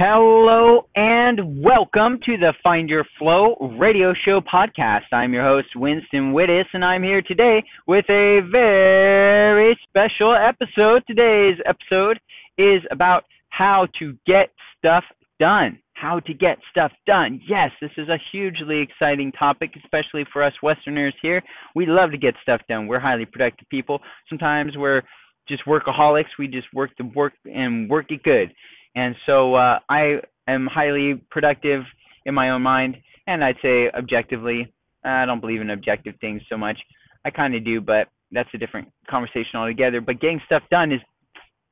Hello and welcome to the Find Your Flow radio show podcast. I'm your host, Winston Wittes, and I'm here today with a very special episode. Today's episode is about how to get stuff done. How to get stuff done. Yes, this is a hugely exciting topic, especially for us Westerners here. We love to get stuff done. We're highly productive people. Sometimes we're just workaholics. We just work the work and work it good and so uh, I am highly productive in my own mind, and I'd say objectively. I don't believe in objective things so much. I kind of do, but that's a different conversation altogether. But getting stuff done is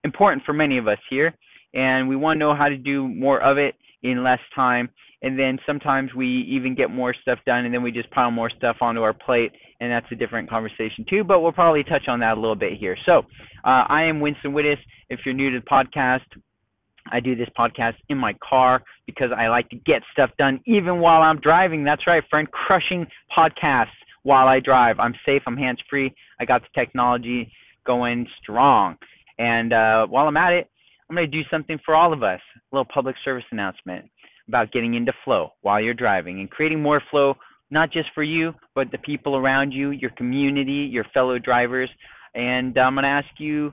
important for many of us here, and we want to know how to do more of it in less time. And then sometimes we even get more stuff done, and then we just pile more stuff onto our plate, and that's a different conversation too. But we'll probably touch on that a little bit here. So uh, I am Winston Wittes. If you're new to the podcast, I do this podcast in my car because I like to get stuff done even while I'm driving. That's right, friend. Crushing podcasts while I drive. I'm safe. I'm hands free. I got the technology going strong. And uh, while I'm at it, I'm going to do something for all of us a little public service announcement about getting into flow while you're driving and creating more flow, not just for you, but the people around you, your community, your fellow drivers. And I'm going to ask you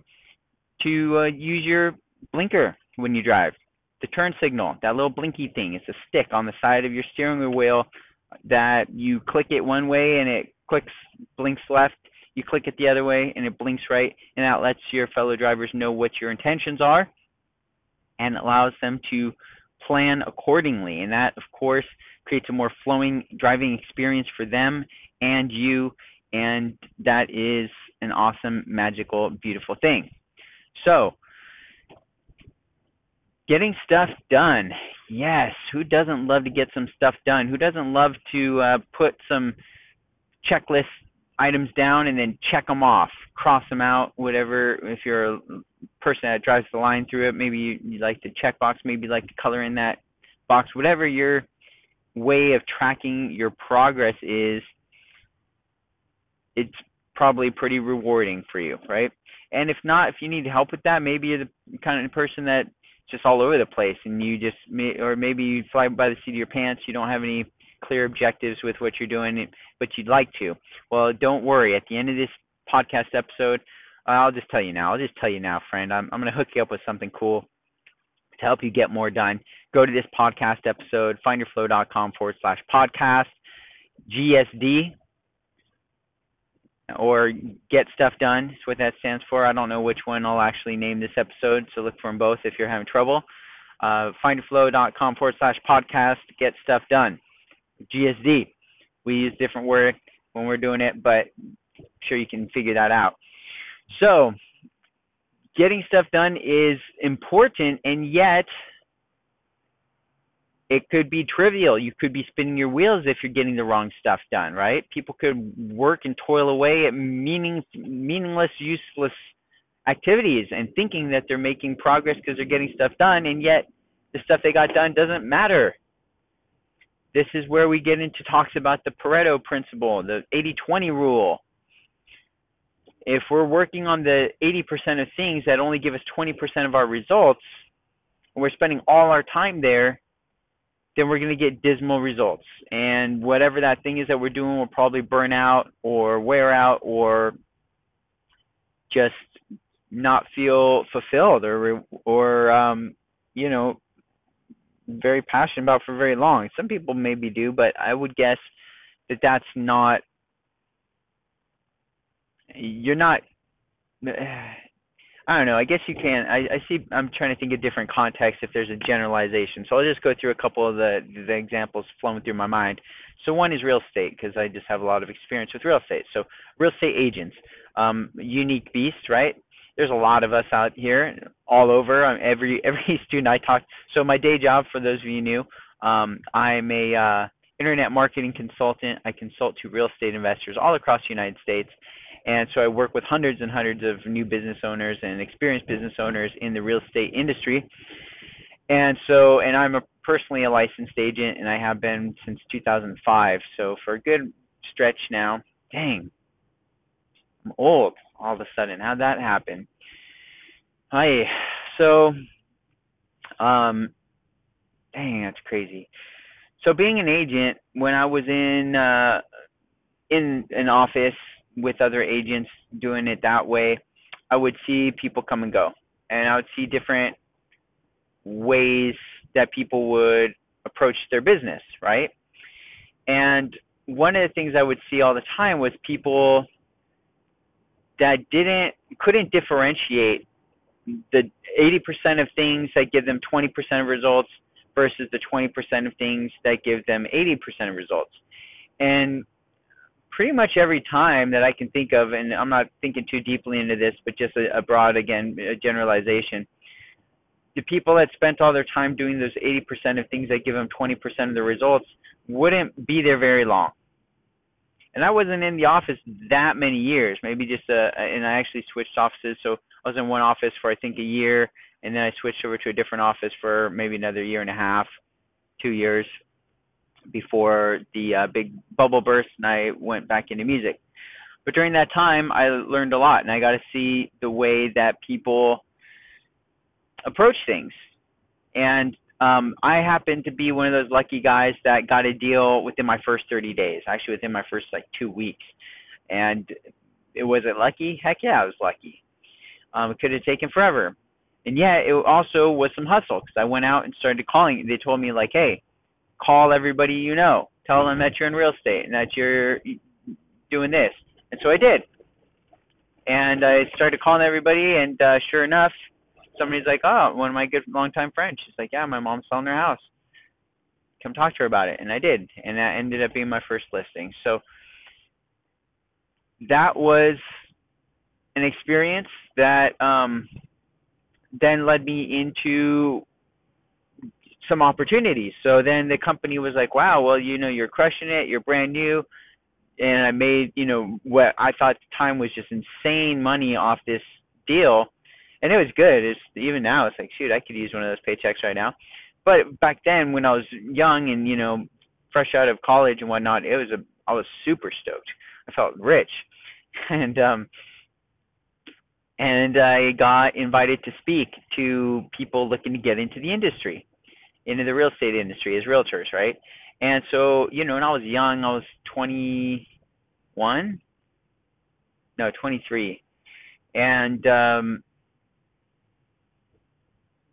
to uh, use your blinker when you drive. The turn signal, that little blinky thing, it's a stick on the side of your steering wheel that you click it one way and it clicks blinks left. You click it the other way and it blinks right, and that lets your fellow drivers know what your intentions are and allows them to plan accordingly. And that, of course, creates a more flowing driving experience for them and you, and that is an awesome, magical, beautiful thing. So, Getting stuff done. Yes, who doesn't love to get some stuff done? Who doesn't love to uh, put some checklist items down and then check them off, cross them out, whatever. If you're a person that drives the line through it, maybe you, you like the check box, maybe you like to color in that box, whatever your way of tracking your progress is, it's probably pretty rewarding for you, right? And if not, if you need help with that, maybe you're the kind of person that just all over the place, and you just may, or maybe you fly by the seat of your pants. You don't have any clear objectives with what you're doing, but you'd like to. Well, don't worry. At the end of this podcast episode, I'll just tell you now. I'll just tell you now, friend. I'm I'm going to hook you up with something cool to help you get more done. Go to this podcast episode, findyourflow.com forward slash podcast, GSD, or get stuff done is what that stands for. I don't know which one I'll actually name this episode, so look for them both if you're having trouble. Uh, findyourflow.com forward slash podcast, get stuff done. GSD. We use different word when we're doing it, but I'm sure you can figure that out. So, getting stuff done is important, and yet it could be trivial. You could be spinning your wheels if you're getting the wrong stuff done, right? People could work and toil away at meaning, meaningless, useless activities and thinking that they're making progress because they're getting stuff done, and yet the stuff they got done doesn't matter. This is where we get into talks about the Pareto principle, the 80 20 rule. If we're working on the 80% of things that only give us 20% of our results, and we're spending all our time there, then we're going to get dismal results. And whatever that thing is that we're doing will probably burn out or wear out or just not feel fulfilled or or um you know very passionate about for very long. Some people maybe do, but I would guess that that's not you're not I don't know. I guess you can. I, I see. I'm trying to think of different contexts if there's a generalization. So I'll just go through a couple of the the examples flowing through my mind. So one is real estate because I just have a lot of experience with real estate. So real estate agents, um, unique beast, right? There's a lot of us out here, all over. Um, every every student I talk. So my day job, for those of you new, Um, I'm a uh, internet marketing consultant. I consult to real estate investors all across the United States. And so I work with hundreds and hundreds of new business owners and experienced business owners in the real estate industry. And so, and I'm a personally a licensed agent, and I have been since 2005. So for a good stretch now, dang, I'm old all of a sudden. How'd that happen? Hi. So, um, dang, that's crazy. So being an agent, when I was in uh, in an office with other agents doing it that way, I would see people come and go, and I would see different ways that people would approach their business, right? And one of the things I would see all the time was people that didn't couldn't differentiate the 80% of things that give them 20% of results versus the 20% of things that give them 80% of results. And pretty much every time that I can think of, and I'm not thinking too deeply into this, but just a, a broad, again, a generalization, the people that spent all their time doing those 80% of things that give them 20% of the results wouldn't be there very long. And I wasn't in the office that many years, maybe just uh and I actually switched offices. So I was in one office for I think a year, and then I switched over to a different office for maybe another year and a half, two years before the uh, big bubble burst and I went back into music. But during that time, I learned a lot, and I got to see the way that people approach things. And um, I happened to be one of those lucky guys that got a deal within my first 30 days, actually within my first like two weeks. And it was it lucky? Heck yeah, I was lucky. Um, it could have taken forever, and yet it also was some hustle because I went out and started calling. They told me like, hey, call everybody you know, tell them that you're in real estate and that you're doing this, and so I did. And I started calling everybody, and uh, sure enough, somebody's like, oh, one of my good longtime friends. She's like, yeah, my mom's selling her house. Come talk to her about it, and I did, and that ended up being my first listing. So that was an experience that um, then led me into some opportunities. So then the company was like, wow, well, you know, you're crushing it, you're brand new. And I made, you know, what I thought at the time was just insane money off this deal and it was good. It's even now it's like shoot, I could use one of those paychecks right now. But back then when I was young and you know fresh out of college and whatnot, it was a I was super stoked. I felt rich, and um, and I got invited to speak to people looking to get into the industry, into the real estate industry as realtors, right? And so you know, when I was young, I was 21, no, 23, and um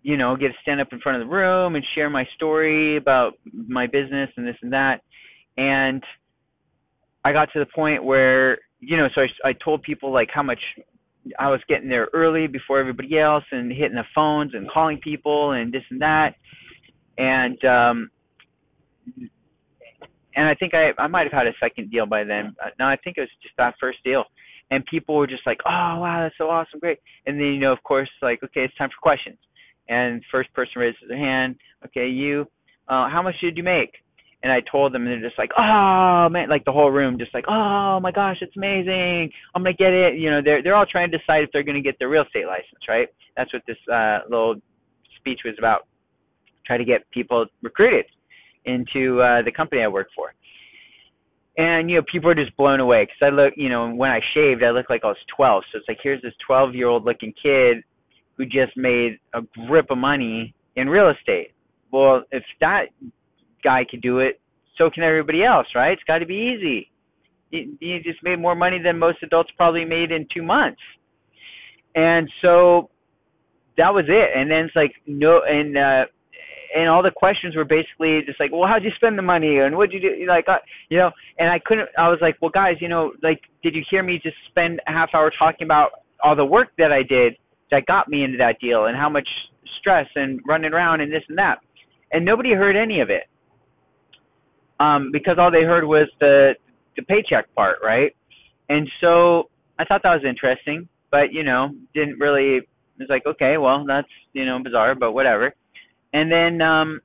you know, get to stand up in front of the room and share my story about my business and this and that. And I got to the point where, you know, so I, I told people like how much I was getting there early before everybody else and hitting the phones and calling people and this and that. And, um, and I think I, I might have had a second deal by then. No, I think it was just that first deal. And people were just like, oh, wow, that's so awesome, great. And then, you know, of course, like, okay, it's time for questions and first person raises their hand. Okay, you, uh, how much did you make? And I told them, and they're just like, oh man, like the whole room, just like, oh my gosh, it's amazing. I'm gonna get it. You know, they're they're all trying to decide if they're gonna get their real estate license, right? That's what this uh, little speech was about. Try to get people recruited into uh, the company I work for. And you know, people are just blown away because I look, you know, when I shaved, I looked like I was 12. So it's like here's this 12 year old looking kid who just made a grip of money in real estate. Well, if that guy could do it, so can everybody else, right? It's got to be easy. You, just made more money than most adults probably made in two months. And so that was it. And then it's like no, and uh, and all the questions were basically just like, well, how'd you spend the money and what'd you do? Like, uh, you know, and I couldn't. I was like, well, guys, you know, like, did you hear me just spend a half hour talking about all the work that I did? that got me into that deal and how much stress and running around and this and that. And nobody heard any of it. Um, because all they heard was the the paycheck part, right? And so I thought that was interesting, but you know, didn't really it was like, okay, well, that's, you know, bizarre, but whatever. And then um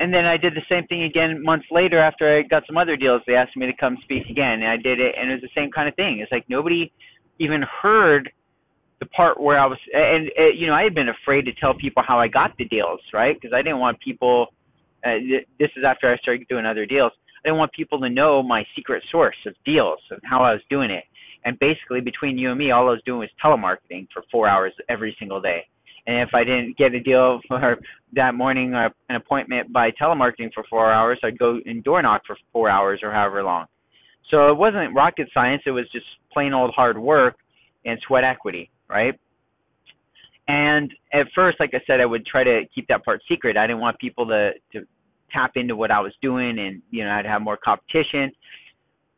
and then I did the same thing again months later after I got some other deals. They asked me to come speak again, and I did it, and it was the same kind of thing. It's like nobody even heard the part where I was, and, and you know, I had been afraid to tell people how I got the deals, right? Because I didn't want people. Uh, this is after I started doing other deals. I didn't want people to know my secret source of deals and how I was doing it. And basically, between you and me, all I was doing was telemarketing for four hours every single day and if I didn't get a deal for that morning or an appointment by telemarketing for four hours, I'd go and door knock for four hours or however long. So it wasn't rocket science. It was just plain old hard work and sweat equity, right? And at first, like I said, I would try to keep that part secret. I didn't want people to to tap into what I was doing, and you know, I'd have more competition.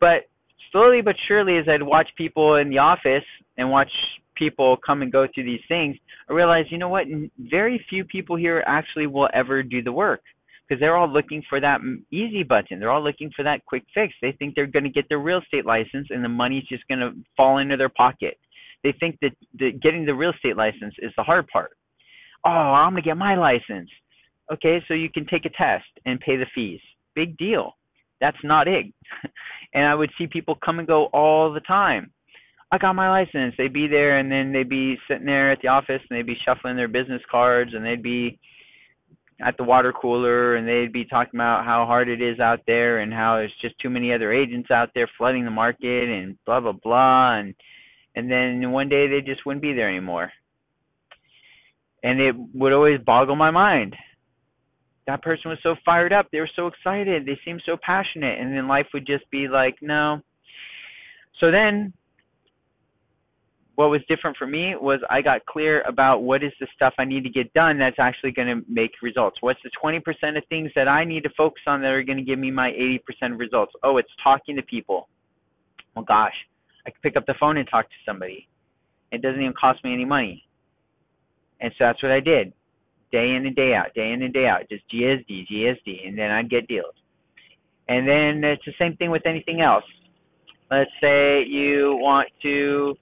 But slowly but surely, as I'd watch people in the office and watch people come and go through these things, I realize, you know what? Very few people here actually will ever do the work because they're all looking for that easy button. They're all looking for that quick fix. They think they're going to get their real estate license and the money's just going to fall into their pocket. They think that the, getting the real estate license is the hard part. Oh, I'm going to get my license. Okay, so you can take a test and pay the fees. Big deal. That's not it. and I would see people come and go all the time. I got my license. They'd be there and then they'd be sitting there at the office and they'd be shuffling their business cards and they'd be at the water cooler and they'd be talking about how hard it is out there and how there's just too many other agents out there flooding the market and blah blah blah and and then one day they just wouldn't be there anymore. And it would always boggle my mind. That person was so fired up, they were so excited, they seemed so passionate and then life would just be like, no. So then what was different for me was I got clear about what is the stuff I need to get done that's actually going to make results. What's the 20% of things that I need to focus on that are going to give me my 80% of results? Oh, it's talking to people. Well, gosh, I can pick up the phone and talk to somebody. It doesn't even cost me any money. And so that's what I did. Day in and day out, day in and day out, just GSD, GSD, and then I'd get deals. And then it's the same thing with anything else. Let's say you want to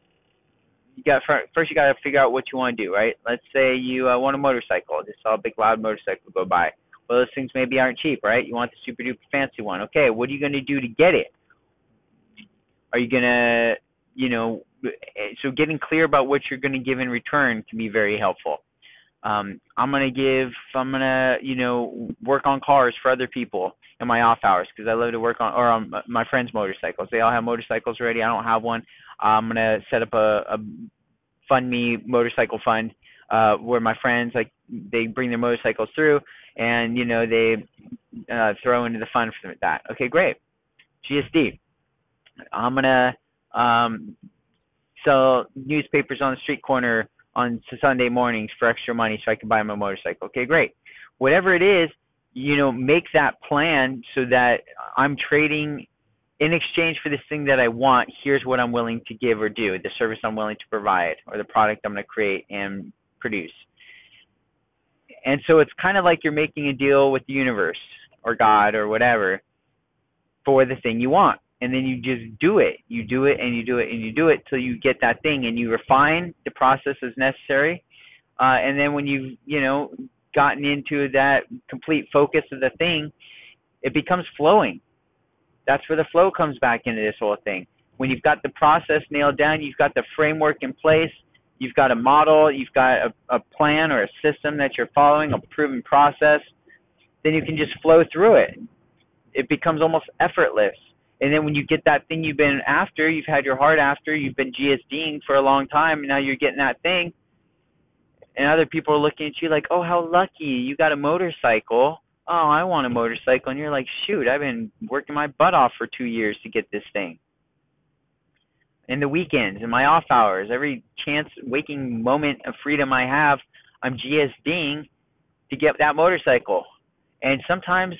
you got first you got to figure out what you want to do, right? Let's say you uh, want a motorcycle. Just saw a big loud motorcycle go by. Well, those things maybe aren't cheap, right? You want the super duper fancy one. Okay, what are you going to do to get it? Are you going to, you know, so getting clear about what you're going to give in return can be very helpful. Um, I'm going to give, I'm going to, you know, work on cars for other people in my off hours because I love to work on, or on my friends' motorcycles. They all have motorcycles already. I don't have one. I'm gonna set up a, a fund me motorcycle fund uh, where my friends like they bring their motorcycles through and you know they uh, throw into the fund for that. Okay, great. GSD. I'm gonna um, sell newspapers on the street corner on Sunday mornings for extra money so I can buy my motorcycle. Okay, great. Whatever it is, you know, make that plan so that I'm trading in exchange for this thing that I want, here's what I'm willing to give or do, the service I'm willing to provide, or the product I'm going to create and produce. And so it's kind of like you're making a deal with the universe or God or whatever for the thing you want. And then you just do it. You do it and you do it and you do it till you get that thing and you refine the process as necessary. Uh, and then when you've, you know, gotten into that complete focus of the thing, it becomes flowing that's where the flow comes back into this whole thing. When you've got the process nailed down, you've got the framework in place, you've got a model, you've got a, a plan or a system that you're following, a proven process, then you can just flow through it. It becomes almost effortless. And then when you get that thing you've been after, you've had your heart after, you've been GSDing for a long time, and now you're getting that thing, and other people are looking at you like, oh, how lucky, you got a motorcycle oh, I want a motorcycle. And you're like, shoot, I've been working my butt off for two years to get this thing. In the weekends, in my off hours, every chance waking moment of freedom I have, I'm GSDing to get that motorcycle. And sometimes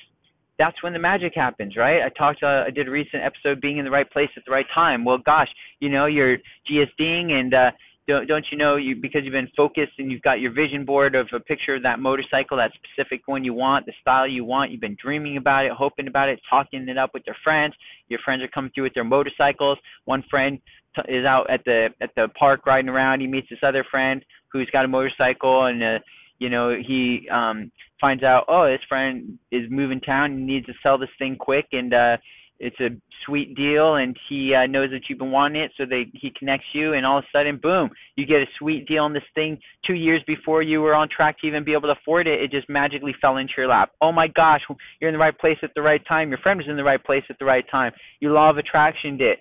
that's when the magic happens, right? I talked, uh, I did a recent episode being in the right place at the right time. Well, gosh, you know, you're GSDing and uh, don't don't you know you because you've been focused and you've got your vision board of a picture of that motorcycle, that specific one you want, the style you want. You've been dreaming about it, hoping about it, talking it up with your friends. Your friends are coming through with their motorcycles. One friend t- is out at the at the park riding around. He meets this other friend who's got a motorcycle and uh, you know, he um finds out, oh, his friend is moving town and needs to sell this thing quick and uh it's a sweet deal and he uh, knows that you've been wanting it so they he connects you and all of a sudden boom you get a sweet deal on this thing two years before you were on track to even be able to afford it. It just magically fell into your lap. Oh my gosh you're in the right place at the right time. Your friend was in the right place at the right time. You law of attraction did.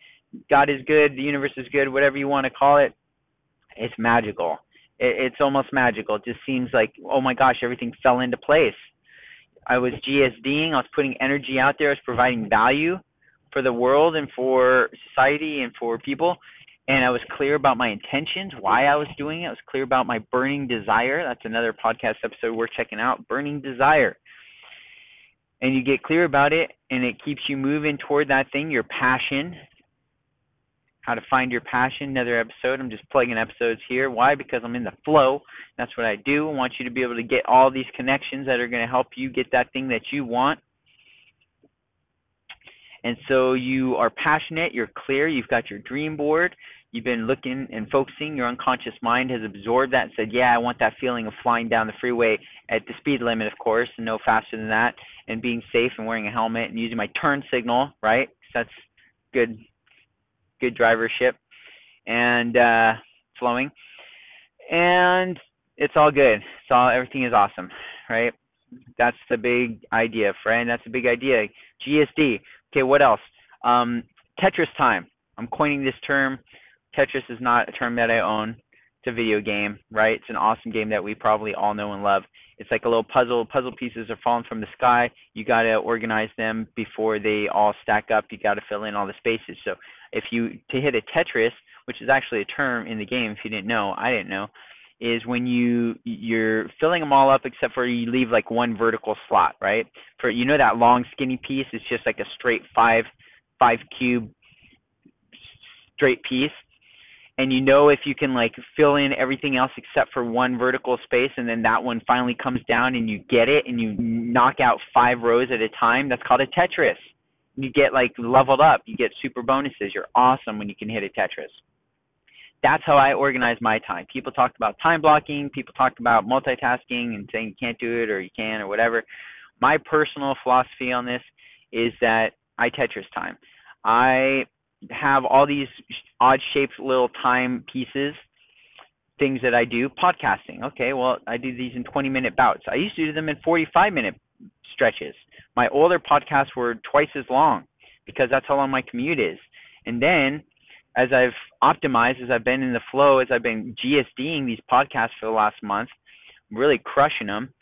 God is good the universe is good whatever you want to call it. It's magical. It, it's almost magical. It just seems like oh my gosh everything fell into place. I was GSDing. I was putting energy out there. I was providing value for the world and for society and for people. And I was clear about my intentions, why I was doing it. I was clear about my burning desire. That's another podcast episode worth checking out. Burning desire. And you get clear about it, and it keeps you moving toward that thing, your passion. How to find your passion, another episode. I'm just plugging episodes here. Why? Because I'm in the flow. That's what I do. I want you to be able to get all these connections that are going to help you get that thing that you want and so you are passionate, you're clear, you've got your dream board, you've been looking and focusing, your unconscious mind has absorbed that and said, Yeah, I want that feeling of flying down the freeway at the speed limit, of course, and no faster than that, and being safe and wearing a helmet and using my turn signal, right? That's good good drivership and uh flowing. And it's all good. It's all everything is awesome, right? That's the big idea, friend. That's the big idea. GSD. Okay, what else? Um, Tetris time. I'm coining this term. Tetris is not a term that I own. It's a video game, right? It's an awesome game that we probably all know and love. It's like a little puzzle. Puzzle pieces are falling from the sky. You got to organize them before they all stack up. You got to fill in all the spaces. So if you to hit a Tetris, which is actually a term in the game, if you didn't know, I didn't know, is when you you're filling them all up except for you leave like one vertical slot, right? For you know that long skinny piece is just like a straight five five cube straight piece. And you know if you can like fill in everything else except for one vertical space and then that one finally comes down and you get it and you knock out five rows at a time, that's called a Tetris. You get like leveled up, you get super bonuses. You're awesome when you can hit a Tetris that's how I organize my time. People talked about time blocking, people talked about multitasking and saying you can't do it or you can or whatever. My personal philosophy on this is that I Tetris time. I have all these odd shaped little time pieces, things that I do. Podcasting. Okay, well, I do these in 20 minute bouts. I used to do them in 45 minute stretches. My older podcasts were twice as long because that's how long my commute is. And then as I've optimized, as I've been in the flow, as I've been GSDing these podcasts for the last month, really crushing them,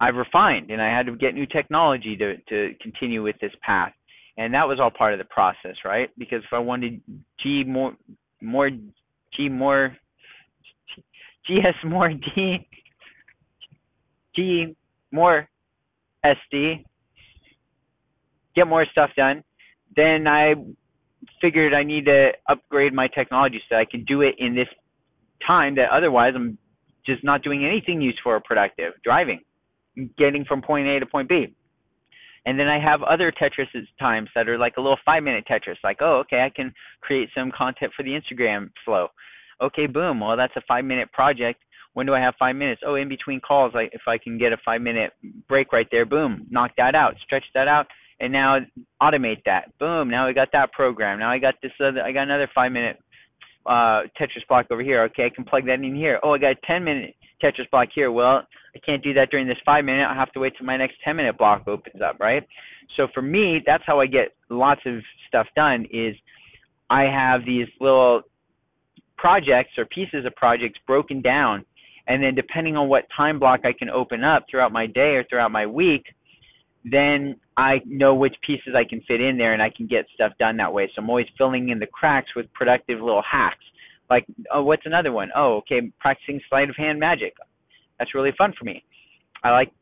I've refined and I had to get new technology to, to continue with this path. And that was all part of the process, right? Because if I wanted G more, more, G more, GS more D, G more SD, get more stuff done, then I figured I need to upgrade my technology so I can do it in this time that otherwise I'm just not doing anything useful or productive. Driving, getting from point A to point B. And then I have other Tetris times that are like a little five minute Tetris, like, oh, okay, I can create some content for the Instagram flow. Okay, boom. Well, that's a five minute project. When do I have five minutes? Oh, in between calls, like if I can get a five minute break right there, boom, knock that out, stretch that out, and now automate that. Boom! Now I got that program. Now I got this other. I got another five minute uh, Tetris block over here. Okay, I can plug that in here. Oh, I got a ten minute Tetris block here. Well, I can't do that during this five minute. I have to wait till my next ten minute block opens up, right? So for me, that's how I get lots of stuff done. Is I have these little projects or pieces of projects broken down, and then depending on what time block I can open up throughout my day or throughout my week, then I know which pieces I can fit in there and I can get stuff done that way. So I'm always filling in the cracks with productive little hacks. Like, oh, what's another one? Oh, okay, practicing sleight of hand magic. That's really fun for me. I like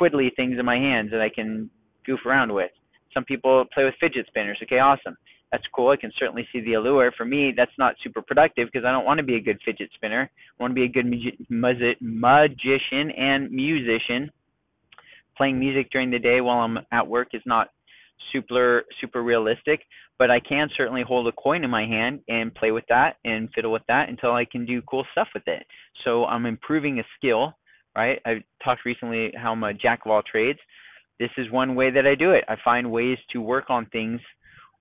twiddly things in my hands that I can goof around with. Some people play with fidget spinners. Okay, awesome. That's cool. I can certainly see the allure. For me, that's not super productive because I don't want to be a good fidget spinner. I want to be a good magi- magician and musician playing music during the day while I'm at work is not super super realistic, but I can certainly hold a coin in my hand and play with that and fiddle with that until I can do cool stuff with it. So I'm improving a skill, right? I talked recently how I'm a jack of all trades. This is one way that I do it. I find ways to work on things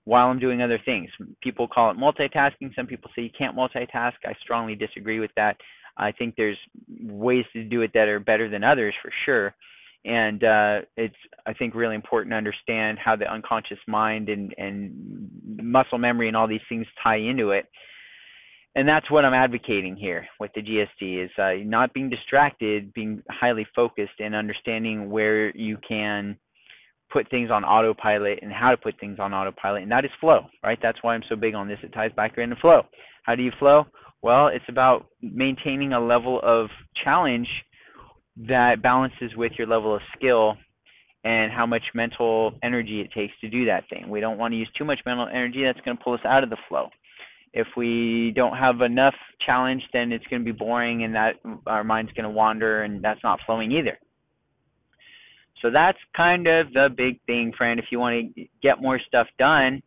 while I'm doing other things. People call it multitasking. Some people say you can't multitask. I strongly disagree with that. I think there's ways to do it that are better than others for sure. And uh, it's I think really important to understand how the unconscious mind and and muscle memory and all these things tie into it. And that's what I'm advocating here with the GSD is uh, not being distracted, being highly focused, and understanding where you can put things on autopilot and how to put things on autopilot, and that is flow, right? That's why I'm so big on this. It ties back into flow. How do you flow? Well, it's about maintaining a level of challenge that balances with your level of skill and how much mental energy it takes to do that thing. We don't want to use too much mental energy that's going to pull us out of the flow. If we don't have enough challenge, then it's going to be boring and that our mind's going to wander and that's not flowing either. So that's kind of the big thing, friend. If you want to get more stuff done,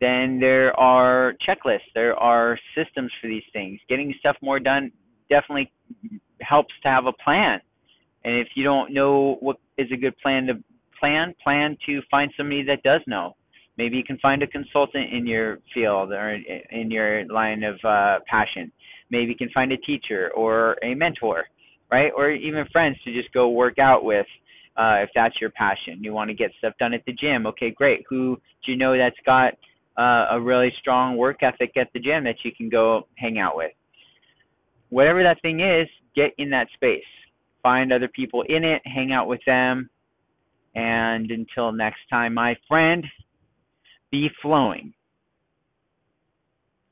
then there are checklists, there are systems for these things. Getting stuff more done definitely helps to have a plan. And if you don't know what is a good plan to plan, plan to find somebody that does know. Maybe you can find a consultant in your field or in your line of uh, passion. Maybe you can find a teacher or a mentor, right? Or even friends to just go work out with uh, if that's your passion. You want to get stuff done at the gym. Okay, great. Who do you know that's got uh, a really strong work ethic at the gym that you can go hang out with? Whatever that thing is, get in that space. Find other people in it, hang out with them. And until next time, my friend, be flowing.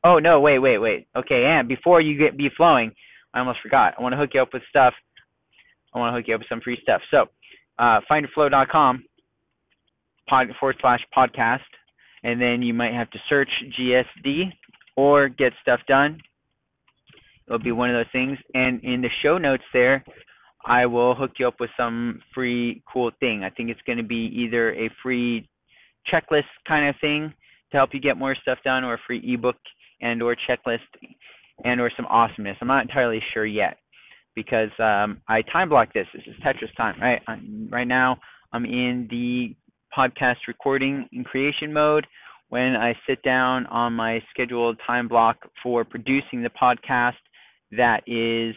Oh, no, wait, wait, wait. Okay, and before you get be flowing, I almost forgot. I want to hook you up with stuff. I want to hook you up with some free stuff. So, uh, findyourflow.com pod, forward slash podcast, and then you might have to search GSD or get stuff done. It'll be one of those things. And in the show notes there, I will hook you up with some free cool thing. I think it's going to be either a free checklist kind of thing to help you get more stuff done, or a free ebook and or checklist and or some awesomeness. I'm not entirely sure yet because um, I time block this. This is Tetris time, right? I'm, right now, I'm in the podcast recording and creation mode. When I sit down on my scheduled time block for producing the podcast, that is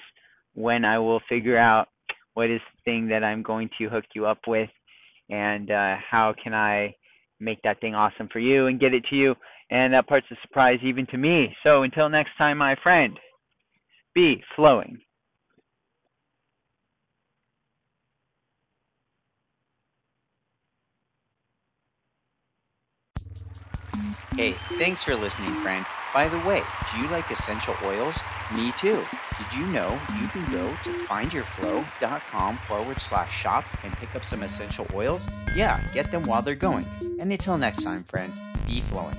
when I will figure out what is the thing that I'm going to hook you up with and uh, how can I make that thing awesome for you and get it to you. And that part's a surprise even to me. So until next time, my friend, be flowing. Hey, thanks for listening, friend. By the way, do you like essential oils? Me too. Did you know you can go to findyourflow.com forward slash shop and pick up some essential oils? Yeah, get them while they're going. And until next time, friend, be flowing.